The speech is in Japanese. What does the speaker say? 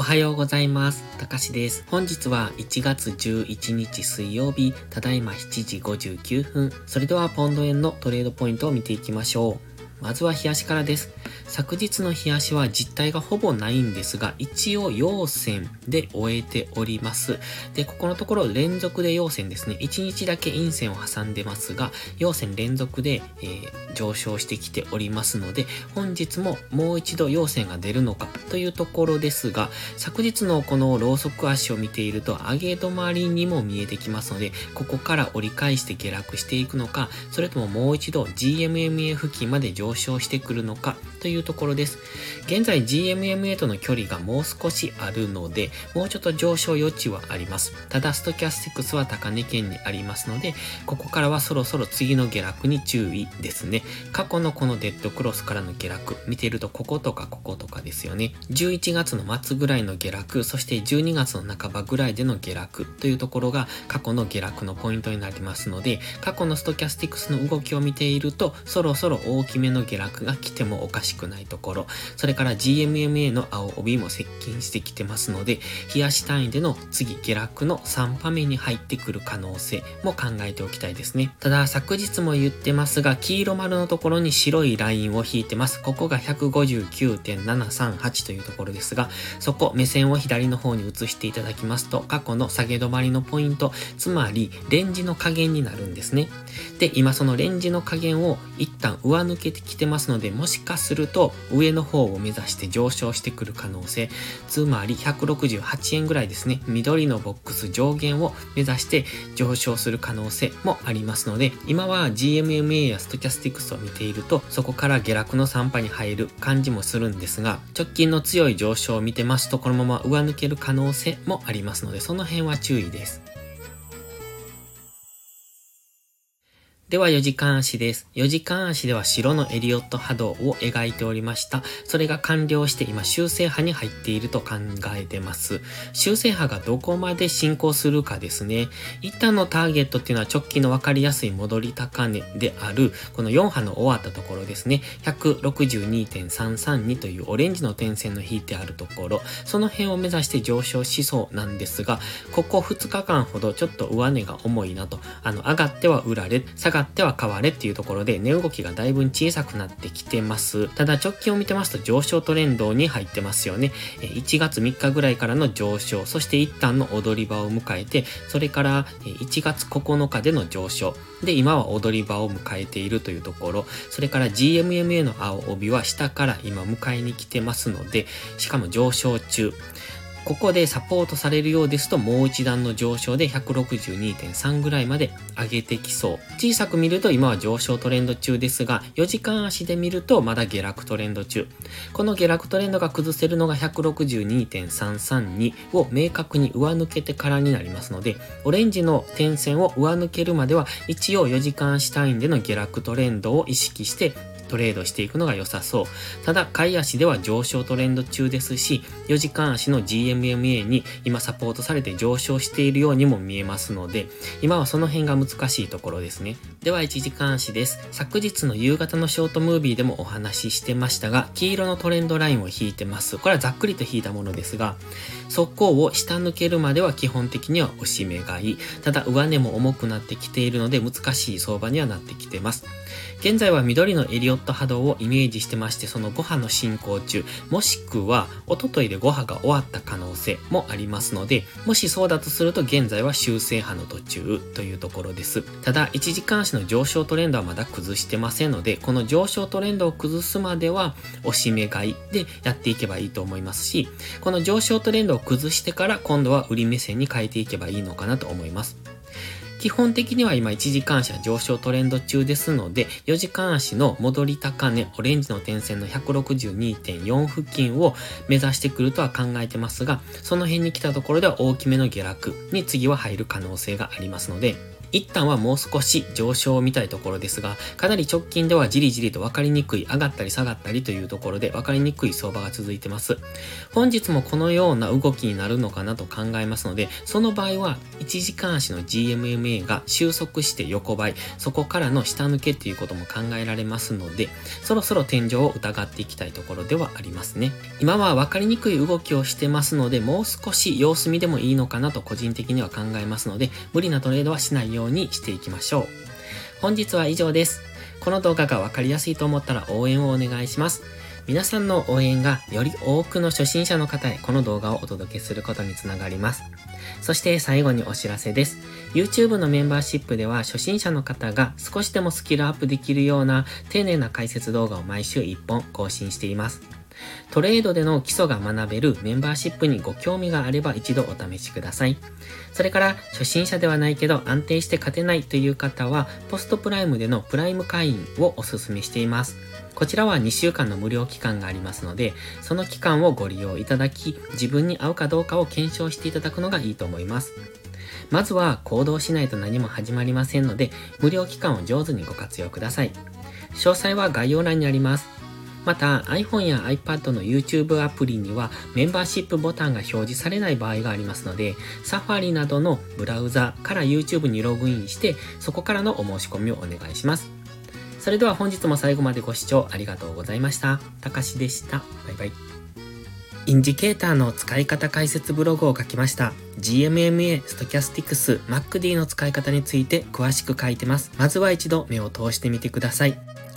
おはようございます。たかしです。本日は1月11日水曜日、ただいま7時59分。それではポンド円のトレードポイントを見ていきましょう。まずは冷やしからです。昨日の冷やしは実体がほぼないんですが、一応陽線で終えております。で、ここのところ連続で陽線ですね。1日だけ陰線を挟んでますが、陽線連続で、えー、上昇してきておりますので、本日ももう一度陽線が出るのかというところですが、昨日のこのローソク足を見ていると上げ止まりにも見えてきますので、ここから折り返して下落していくのか、それとももう一度 GMMA 付近まで上上昇してくるのかというところです。現在 GMMA との距離がもう少しあるので、もうちょっと上昇余地はあります。ただ、ストキャスティクスは高値圏にありますので、ここからはそろそろ次の下落に注意ですね。過去のこのデッドクロスからの下落、見てるとこことかこことかですよね。11月の末ぐらいの下落、そして12月の半ばぐらいでの下落というところが過去の下落のポイントになりますので、過去のストキャスティクスの動きを見ていると、そろそろ大きめのの下落が来てもおかしくないところ、それから GMMA の青帯も接近してきてますので、冷やし単位での次下落の3波目に入ってくる可能性も考えておきたいですね。ただ、昨日も言ってますが、黄色丸のところに白いラインを引いてます。ここが159.738というところですが、そこ目線を左の方に移していただきますと、過去の下げ止まりのポイント、つまりレンジの加減になるんですね。で、今そのレンジの加減を一旦上抜けてきてますので、もしかすると上の方を目指して上昇してくる可能性、つまり168円ぐらいですね、緑のボックス上限を目指して上昇する可能性もありますので、今は GMMA やストキャスティクスを見ていると、そこから下落の3波に入る感じもするんですが、直近の強い上昇を見てますと、このまま上抜ける可能性もありますので、その辺は注意です。では4時間足です。4時間足では白のエリオット波動を描いておりました。それが完了して今修正波に入っていると考えてます。修正波がどこまで進行するかですね。一旦のターゲットっていうのは直近の分かりやすい戻り高値である、この4波の終わったところですね。162.332というオレンジの点線の引いてあるところ、その辺を目指して上昇しそうなんですが、ここ2日間ほどちょっと上値が重いなと、あの、上がっては売られ、下がっては変われっていうところで値動きがだいぶ小さくなってきてます。ただ直近を見てますと上昇トレンドに入ってますよね。1月3日ぐらいからの上昇、そして一旦の踊り場を迎えて、それから1月9日での上昇。で、今は踊り場を迎えているというところ、それから GMMA の青帯は下から今迎えに来てますので、しかも上昇中。ここでサポートされるようですともう一段の上昇で162.3ぐらいまで上げてきそう。小さく見ると今は上昇トレンド中ですが、4時間足で見るとまだ下落トレンド中。この下落トレンドが崩せるのが162.332を明確に上抜けてからになりますので、オレンジの点線を上抜けるまでは一応4時間足単位での下落トレンドを意識してトレードしていくのが良さそう。ただ、買い足では上昇トレンド中ですし、4時間足の GM MMA に今サポートされて上昇しているようにも見えますので、今はその辺が難しいところですね。では、1時間足です。昨日の夕方のショートムービーでもお話ししてましたが、黄色のトレンドラインを引いてます。これはざっくりと引いたものですが、速攻を下抜けるまでは基本的には押し目買い。ただ、上値も重くなってきているので難しい相場にはなってきてます。現在は緑のエリオット波動をイメージしてまして、その5波の進行中、もしくは、おとといで5波が終わった可能性もありますので、もしそうだとすると現在は修正波の途中というところです。ただ、1時間足の上昇トレンドはまだ崩してませんので、この上昇トレンドを崩すまでは、押し目買いでやっていけばいいと思いますし、この上昇トレンドを崩してから今度は売り目線に変えていけばいいのかなと思います。基本的には今1時間足は上昇トレンド中ですので、4時間足の戻り高値、オレンジの点線の162.4付近を目指してくるとは考えてますが、その辺に来たところでは大きめの下落に次は入る可能性がありますので、一旦はもう少し上昇を見たいところですが、かなり直近ではじりじりと分かりにくい、上がったり下がったりというところで分かりにくい相場が続いてます。本日もこのような動きになるのかなと考えますので、その場合は1時間足の GMMA が収束して横ばい、そこからの下抜けっていうことも考えられますので、そろそろ天井を疑っていきたいところではありますね。今は分かりにくい動きをしてますので、もう少し様子見でもいいのかなと個人的には考えますので、無理なトレードはしないようようにしていきましょう。本日は以上です。この動画が分かりやすいと思ったら応援をお願いします。皆さんの応援がより多くの初心者の方へこの動画をお届けすることにつながります。そして最後にお知らせです。YouTube のメンバーシップでは初心者の方が少しでもスキルアップできるような丁寧な解説動画を毎週1本更新しています。トレードでの基礎が学べるメンバーシップにご興味があれば一度お試しください。それから初心者ではないけど安定して勝てないという方はポストプライムでのプライム会員をお勧めしています。こちらは2週間の無料期間がありますので、その期間をご利用いただき、自分に合うかどうかを検証していただくのがいいと思います。まずは行動しないと何も始まりませんので、無料期間を上手にご活用ください。詳細は概要欄にあります。また iPhone や iPad の YouTube アプリにはメンバーシップボタンが表示されない場合がありますので Safari などのブラウザから YouTube にログインしてそこからのお申し込みをお願いします。それでは本日も最後までご視聴ありがとうございました。たかしでした。バイバイ。インジケーターの使い方解説ブログを書きました。GMMA、ストキャスティクス、MacD の使い方について詳しく書いてます。まずは一度目を通してみてください。